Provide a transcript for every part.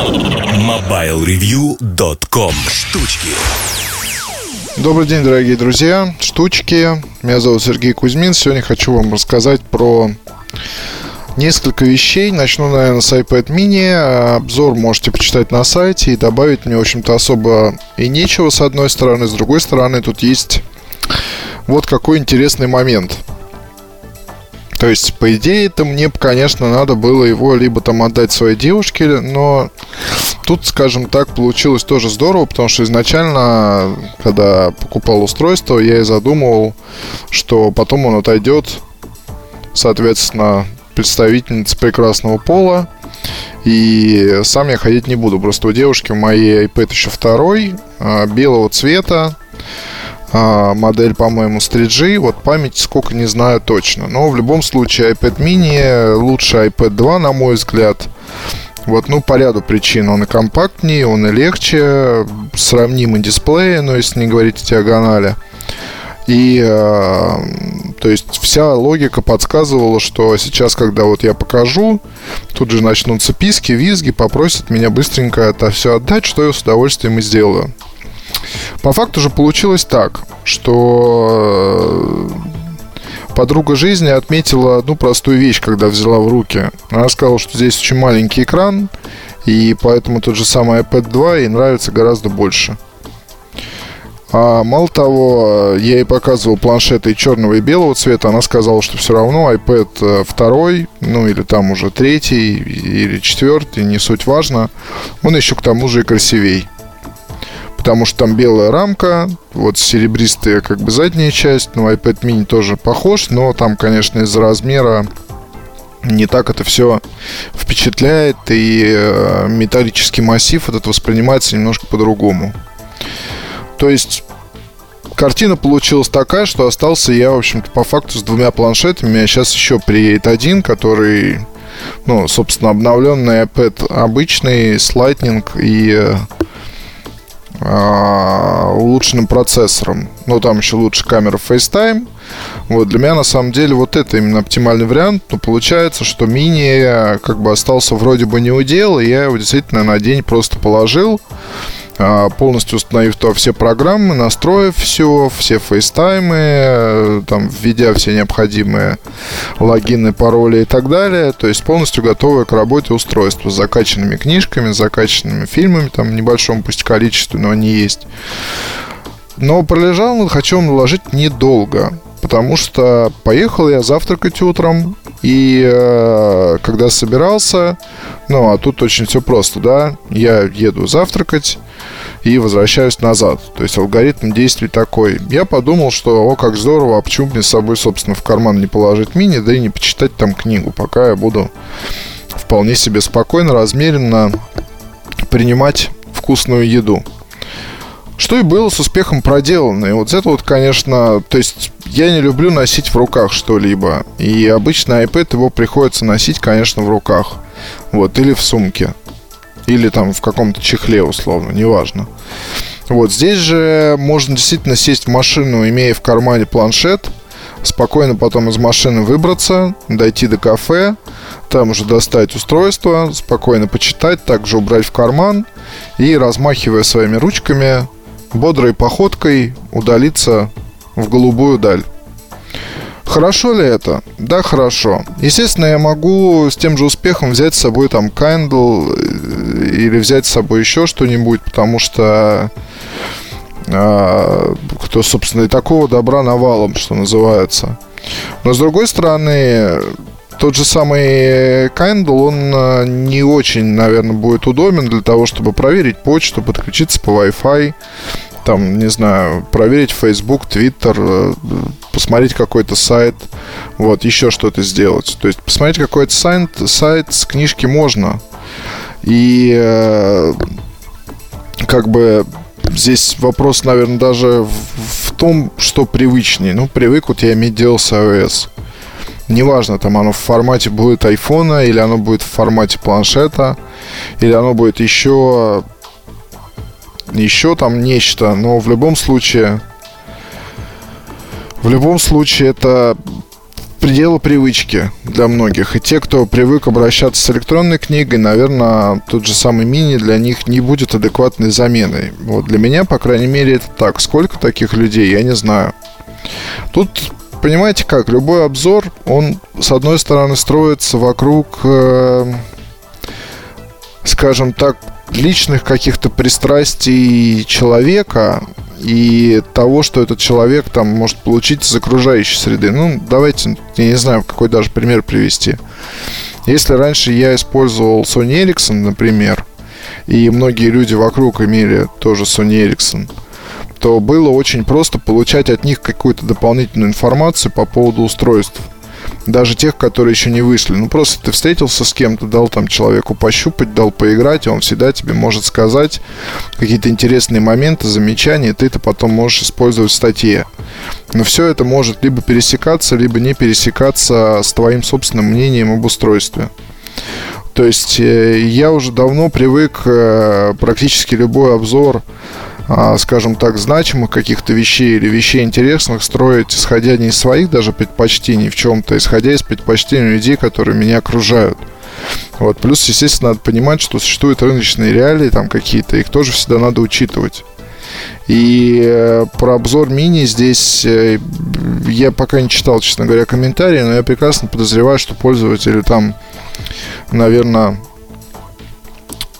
MobileReview.com Штучки Добрый день, дорогие друзья, штучки. Меня зовут Сергей Кузьмин. Сегодня хочу вам рассказать про несколько вещей. Начну, наверное, с iPad mini. Обзор можете почитать на сайте и добавить мне, в общем-то, особо и нечего с одной стороны. С другой стороны, тут есть вот какой интересный момент – то есть, по идее, это мне, конечно, надо было его либо там отдать своей девушке, но тут, скажем так, получилось тоже здорово, потому что изначально, когда покупал устройство, я и задумывал, что потом он отойдет, соответственно, представительница прекрасного пола, и сам я ходить не буду. Просто у девушки в моей iPad еще второй, а, белого цвета, модель, по-моему, с 3G. Вот память сколько не знаю точно. Но в любом случае iPad mini лучше iPad 2, на мой взгляд. Вот, ну, по ряду причин. Он и компактнее, он и легче, сравнимый дисплей, но если не говорить о диагонали. И, э, то есть, вся логика подсказывала, что сейчас, когда вот я покажу, тут же начнутся писки, визги, попросят меня быстренько это все отдать, что я с удовольствием и сделаю. По факту же получилось так, что э, подруга жизни отметила одну простую вещь, когда взяла в руки. Она сказала, что здесь очень маленький экран, и поэтому тот же самый iPad 2 ей нравится гораздо больше. А мало того, я ей показывал планшеты черного и белого цвета, она сказала, что все равно iPad 2, ну или там уже третий или четвертый, не суть важно, он еще к тому же и красивей потому что там белая рамка, вот серебристая как бы задняя часть, ну iPad mini тоже похож, но там, конечно, из-за размера не так это все впечатляет, и э, металлический массив этот воспринимается немножко по-другому. То есть картина получилась такая, что остался я, в общем-то, по факту с двумя планшетами. Меня сейчас еще приедет один, который, ну, собственно, обновленный iPad обычный с Lightning и э, улучшенным процессором. Но там еще лучше камера FaceTime. Вот, для меня на самом деле вот это именно оптимальный вариант. Но получается, что мини как бы остался вроде бы не удел, и я его действительно на день просто положил. А, полностью установив то все программы, настроив все, все фейстаймы, э, там, введя все необходимые логины, пароли и так далее. То есть полностью готовое к работе устройство с закачанными книжками, с закачанными фильмами, там в небольшом пусть количестве, но они есть. Но пролежал хочу вам наложить недолго. Потому что поехал я завтракать утром, и э, когда собирался, ну, а тут очень все просто, да, я еду завтракать, и возвращаюсь назад. То есть алгоритм действий такой. Я подумал, что о, как здорово, а почему мне с собой, собственно, в карман не положить мини, да и не почитать там книгу, пока я буду вполне себе спокойно, размеренно принимать вкусную еду. Что и было с успехом проделано. И вот это вот, конечно, то есть я не люблю носить в руках что-либо. И обычно iPad его приходится носить, конечно, в руках. Вот, или в сумке. Или там в каком-то чехле, условно, неважно. Вот здесь же можно действительно сесть в машину, имея в кармане планшет, спокойно потом из машины выбраться, дойти до кафе, там уже достать устройство, спокойно почитать, также убрать в карман и, размахивая своими ручками, бодрой походкой удалиться в голубую даль. Хорошо ли это? Да, хорошо. Естественно, я могу с тем же успехом взять с собой там Kindle э, или взять с собой еще что-нибудь, потому что а, кто, собственно, и такого добра навалом, что называется. Но с другой стороны, тот же самый Kindle, он а, не очень, наверное, будет удобен для того, чтобы проверить почту, подключиться по Wi-Fi там, не знаю, проверить Facebook, Twitter, э, посмотреть какой-то сайт, вот, еще что-то сделать. То есть посмотреть какой-то сайт, сайт с книжки можно. И э, как бы здесь вопрос, наверное, даже в, в том, что привычнее. Ну, привык вот я иметь дело с iOS. Неважно, там оно в формате будет айфона, или оно будет в формате планшета, или оно будет еще еще там нечто, но в любом случае, в любом случае это предела привычки для многих. И те, кто привык обращаться с электронной книгой, наверное, тот же самый мини для них не будет адекватной заменой. Вот для меня, по крайней мере, это так. Сколько таких людей, я не знаю. Тут, понимаете как, любой обзор, он, с одной стороны, строится вокруг, э, скажем так, личных каких-то пристрастий человека, и того, что этот человек там может получить из окружающей среды. Ну, давайте, я не знаю, какой даже пример привести. Если раньше я использовал Sony Ericsson, например, и многие люди вокруг имели тоже Sony Ericsson, то было очень просто получать от них какую-то дополнительную информацию по поводу устройств даже тех, которые еще не вышли. Ну, просто ты встретился с кем-то, дал там человеку пощупать, дал поиграть, и он всегда тебе может сказать какие-то интересные моменты, замечания, и ты это потом можешь использовать в статье. Но все это может либо пересекаться, либо не пересекаться с твоим собственным мнением об устройстве. То есть э, я уже давно привык э, практически любой обзор скажем так, значимых каких-то вещей или вещей интересных строить, исходя не из своих даже предпочтений в чем-то, исходя из предпочтений людей, которые меня окружают. Вот. Плюс, естественно, надо понимать, что существуют рыночные реалии там какие-то, их тоже всегда надо учитывать. И э, про обзор мини здесь э, я пока не читал, честно говоря, комментарии, но я прекрасно подозреваю, что пользователи там, наверное, а,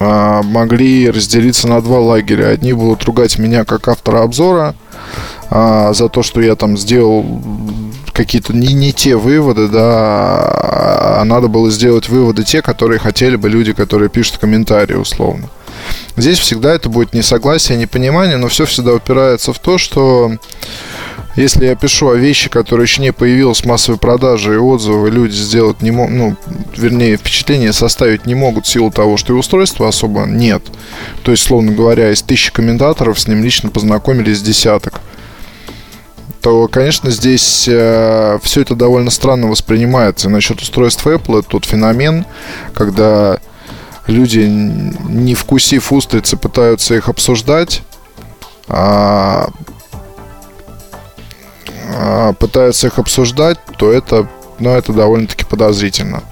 могли разделиться на два лагеря. Одни будут ругать меня как автора обзора а, за то, что я там сделал какие-то не, не те выводы, да, а надо было сделать выводы те, которые хотели бы люди, которые пишут комментарии условно. Здесь всегда это будет несогласие, непонимание, но все всегда упирается в то, что если я пишу о вещи, которые еще не появилась в массовой продаже, и отзывы люди сделать не могут, ну, вернее, впечатление составить не могут в силу того, что и устройства особо нет. То есть, словно говоря, из тысячи комментаторов с ним лично познакомились десяток то, конечно, здесь э, все это довольно странно воспринимается. И насчет устройств Apple тот феномен, когда люди, не вкусив устрицы, пытаются их обсуждать, а, пытаются их обсуждать, то это, ну, это довольно-таки подозрительно.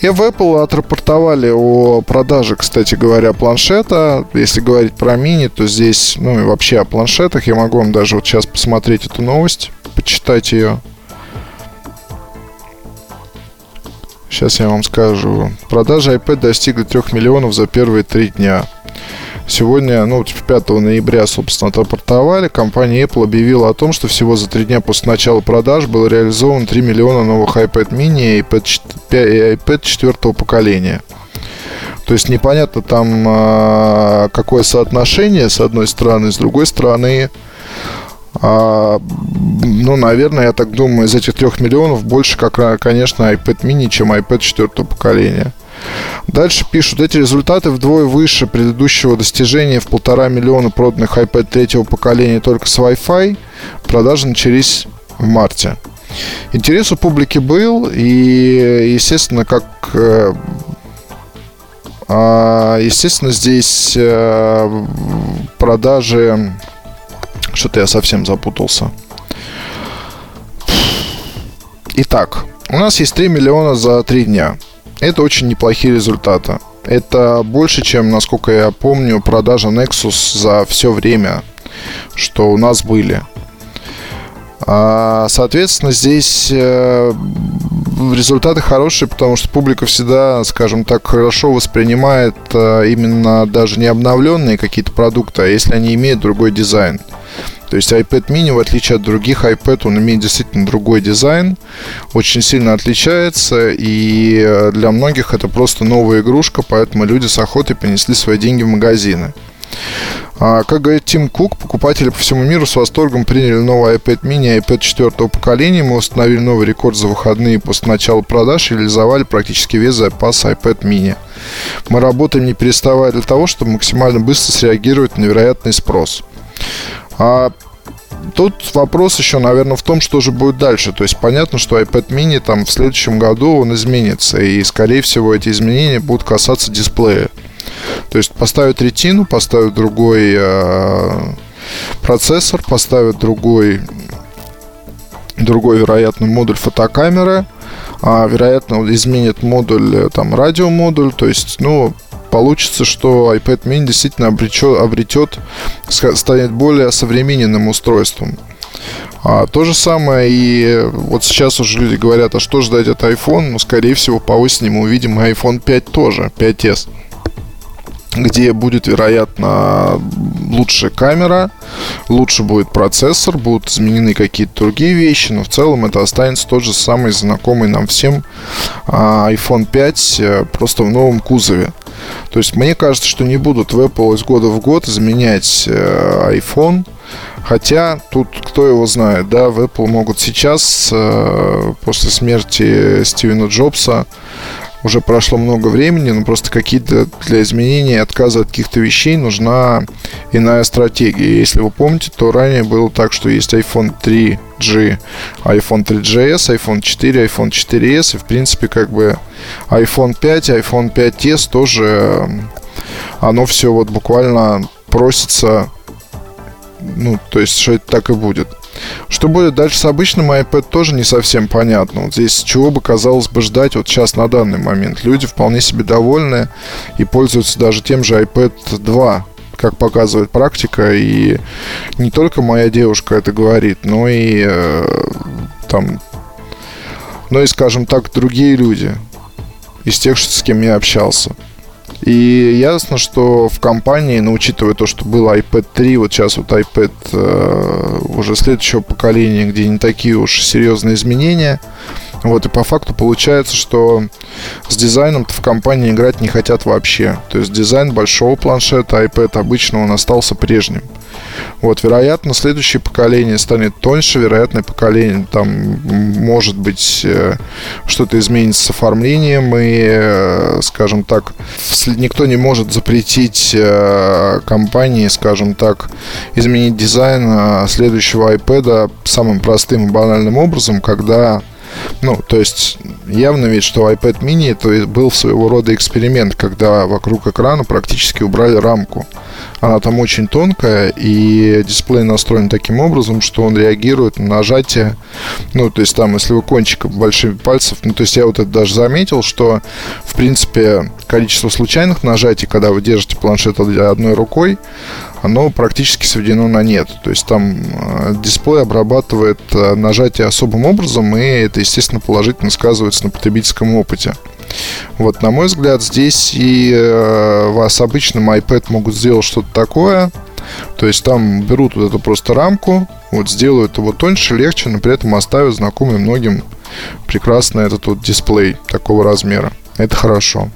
И в Apple отрапортовали о продаже, кстати говоря, планшета. Если говорить про мини, то здесь, ну и вообще о планшетах, я могу вам даже вот сейчас посмотреть эту новость, почитать ее. Сейчас я вам скажу. Продажи iPad достигли 3 миллионов за первые три дня. Сегодня, ну, 5 ноября, собственно, отрапортовали. Компания Apple объявила о том, что всего за три дня после начала продаж было реализовано 3 миллиона новых iPad mini и iPad, iPad 4 поколения. То есть непонятно там а, какое соотношение с одной стороны, с другой стороны, а, ну, наверное, я так думаю, из этих трех миллионов больше, как, конечно, iPad mini, чем iPad 4 поколения. Дальше пишут, эти результаты вдвое выше предыдущего достижения в полтора миллиона проданных iPad третьего поколения только с Wi-Fi. Продажи начались в марте. Интерес у публики был, и, естественно, как э, а, Естественно, здесь э, продажи... Что-то я совсем запутался. Итак, у нас есть 3 миллиона за 3 дня. Это очень неплохие результаты. Это больше, чем, насколько я помню, продажа Nexus за все время, что у нас были. А, соответственно, здесь э, результаты хорошие, потому что публика всегда, скажем так, хорошо воспринимает э, именно даже не обновленные какие-то продукты, а если они имеют другой дизайн. То есть iPad mini, в отличие от других iPad, он имеет действительно другой дизайн, очень сильно отличается, и э, для многих это просто новая игрушка, поэтому люди с охотой принесли свои деньги в магазины. А, как говорит Тим Кук, покупатели по всему миру с восторгом приняли новый iPad mini и iPad 4 поколения. Мы установили новый рекорд за выходные после начала продаж и реализовали практически весь запас iPad mini. Мы работаем не переставая для того, чтобы максимально быстро среагировать на невероятный спрос. А Тут вопрос еще, наверное, в том, что же будет дальше. То есть понятно, что iPad mini там в следующем году он изменится. И, скорее всего, эти изменения будут касаться дисплея. То есть поставят ретину, поставят другой э, процессор, поставят другой другой, вероятно, модуль фотокамеры, а, вероятно, изменит модуль, э, там, радиомодуль, то есть, ну, получится, что iPad mini действительно обретет, обретет станет более современным устройством. А, то же самое и вот сейчас уже люди говорят, а что ждать от iPhone? Ну, скорее всего, по осени мы увидим iPhone 5 тоже, 5s где будет, вероятно, лучшая камера, лучше будет процессор, будут изменены какие-то другие вещи, но в целом это останется тот же самый знакомый нам всем а, iPhone 5, э, просто в новом кузове. То есть мне кажется, что не будут в Apple из года в год изменять э, iPhone, Хотя тут кто его знает, да, в Apple могут сейчас, э, после смерти Стивена Джобса, уже прошло много времени, но просто какие-то для изменения отказа от каких-то вещей нужна иная стратегия. Если вы помните, то ранее было так, что есть iPhone 3G, iPhone 3GS, iPhone 4, iPhone 4s, и в принципе как бы iPhone 5, iPhone 5s тоже оно все вот буквально просится ну, то есть, что это так и будет. Что будет дальше с обычным iPad тоже не совсем понятно. Вот здесь чего бы казалось бы ждать вот сейчас на данный момент. Люди вполне себе довольны и пользуются даже тем же iPad 2, как показывает практика. И не только моя девушка это говорит, но и э, там, но и, скажем так, другие люди из тех, с кем я общался. И ясно, что в компании, ну, учитывая то, что был iPad 3, вот сейчас вот iPad э, уже следующего поколения, где не такие уж серьезные изменения, вот, и по факту получается, что с дизайном в компании играть не хотят вообще. То есть дизайн большого планшета iPad обычно он остался прежним. Вот, вероятно, следующее поколение станет тоньше, вероятно, поколение там может быть э, что-то изменится с оформлением и, э, скажем так, никто не может запретить э, компании, скажем так, изменить дизайн следующего iPad самым простым и банальным образом, когда ну, то есть явно ведь, что iPad mini это был своего рода эксперимент, когда вокруг экрана практически убрали рамку. Она там очень тонкая, и дисплей настроен таким образом, что он реагирует на нажатие. Ну, то есть там, если вы кончиком большими пальцев, ну, то есть я вот это даже заметил, что, в принципе, количество случайных нажатий, когда вы держите планшет одной рукой, оно практически сведено на нет. То есть там э, дисплей обрабатывает э, нажатие особым образом, и это, естественно, положительно сказывается на потребительском опыте. Вот, на мой взгляд, здесь и э, вас обычным iPad могут сделать что-то такое. То есть там берут вот эту просто рамку, вот сделают его тоньше, легче, но при этом оставят знакомый многим прекрасно этот вот дисплей такого размера. Это хорошо.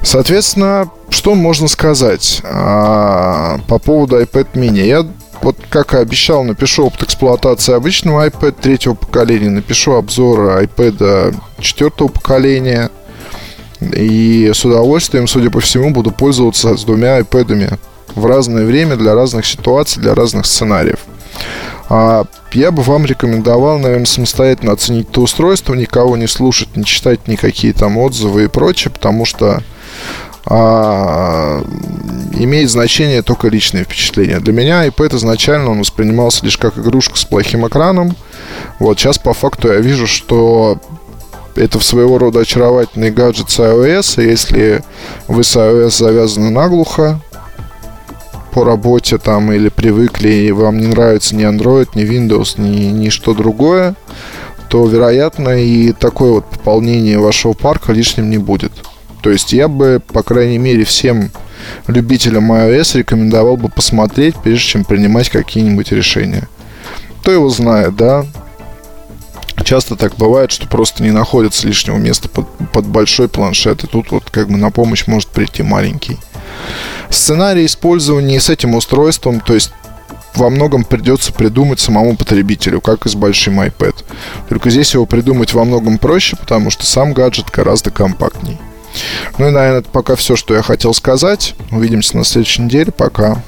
Соответственно, что можно сказать а, по поводу iPad mini? Я вот как и обещал, напишу опыт эксплуатации обычного iPad третьего поколения, напишу обзор iPad четвертого поколения. И с удовольствием, судя по всему, буду пользоваться с двумя iPad в разное время, для разных ситуаций, для разных сценариев. А я бы вам рекомендовал, наверное, самостоятельно оценить это устройство, никого не слушать, не читать никакие там отзывы и прочее, потому что а, имеет значение только личное впечатление. Для меня iPad изначально он воспринимался лишь как игрушка с плохим экраном. Вот сейчас по факту я вижу, что это в своего рода очаровательный гаджет с iOS. И если вы с iOS завязаны наглухо по работе там или привыкли, и вам не нравится ни Android, ни Windows, ни, ни что другое, то, вероятно, и такое вот пополнение вашего парка лишним не будет. То есть я бы, по крайней мере, всем любителям iOS рекомендовал бы посмотреть, прежде чем принимать какие-нибудь решения. Кто его знает, да? Часто так бывает, что просто не находится лишнего места под, под большой планшет, и тут вот как бы на помощь может прийти маленький. Сценарий использования с этим устройством, то есть во многом придется придумать самому потребителю, как и с большим iPad. Только здесь его придумать во многом проще, потому что сам гаджет гораздо компактней. Ну и, наверное, это пока все, что я хотел сказать. Увидимся на следующей неделе. Пока.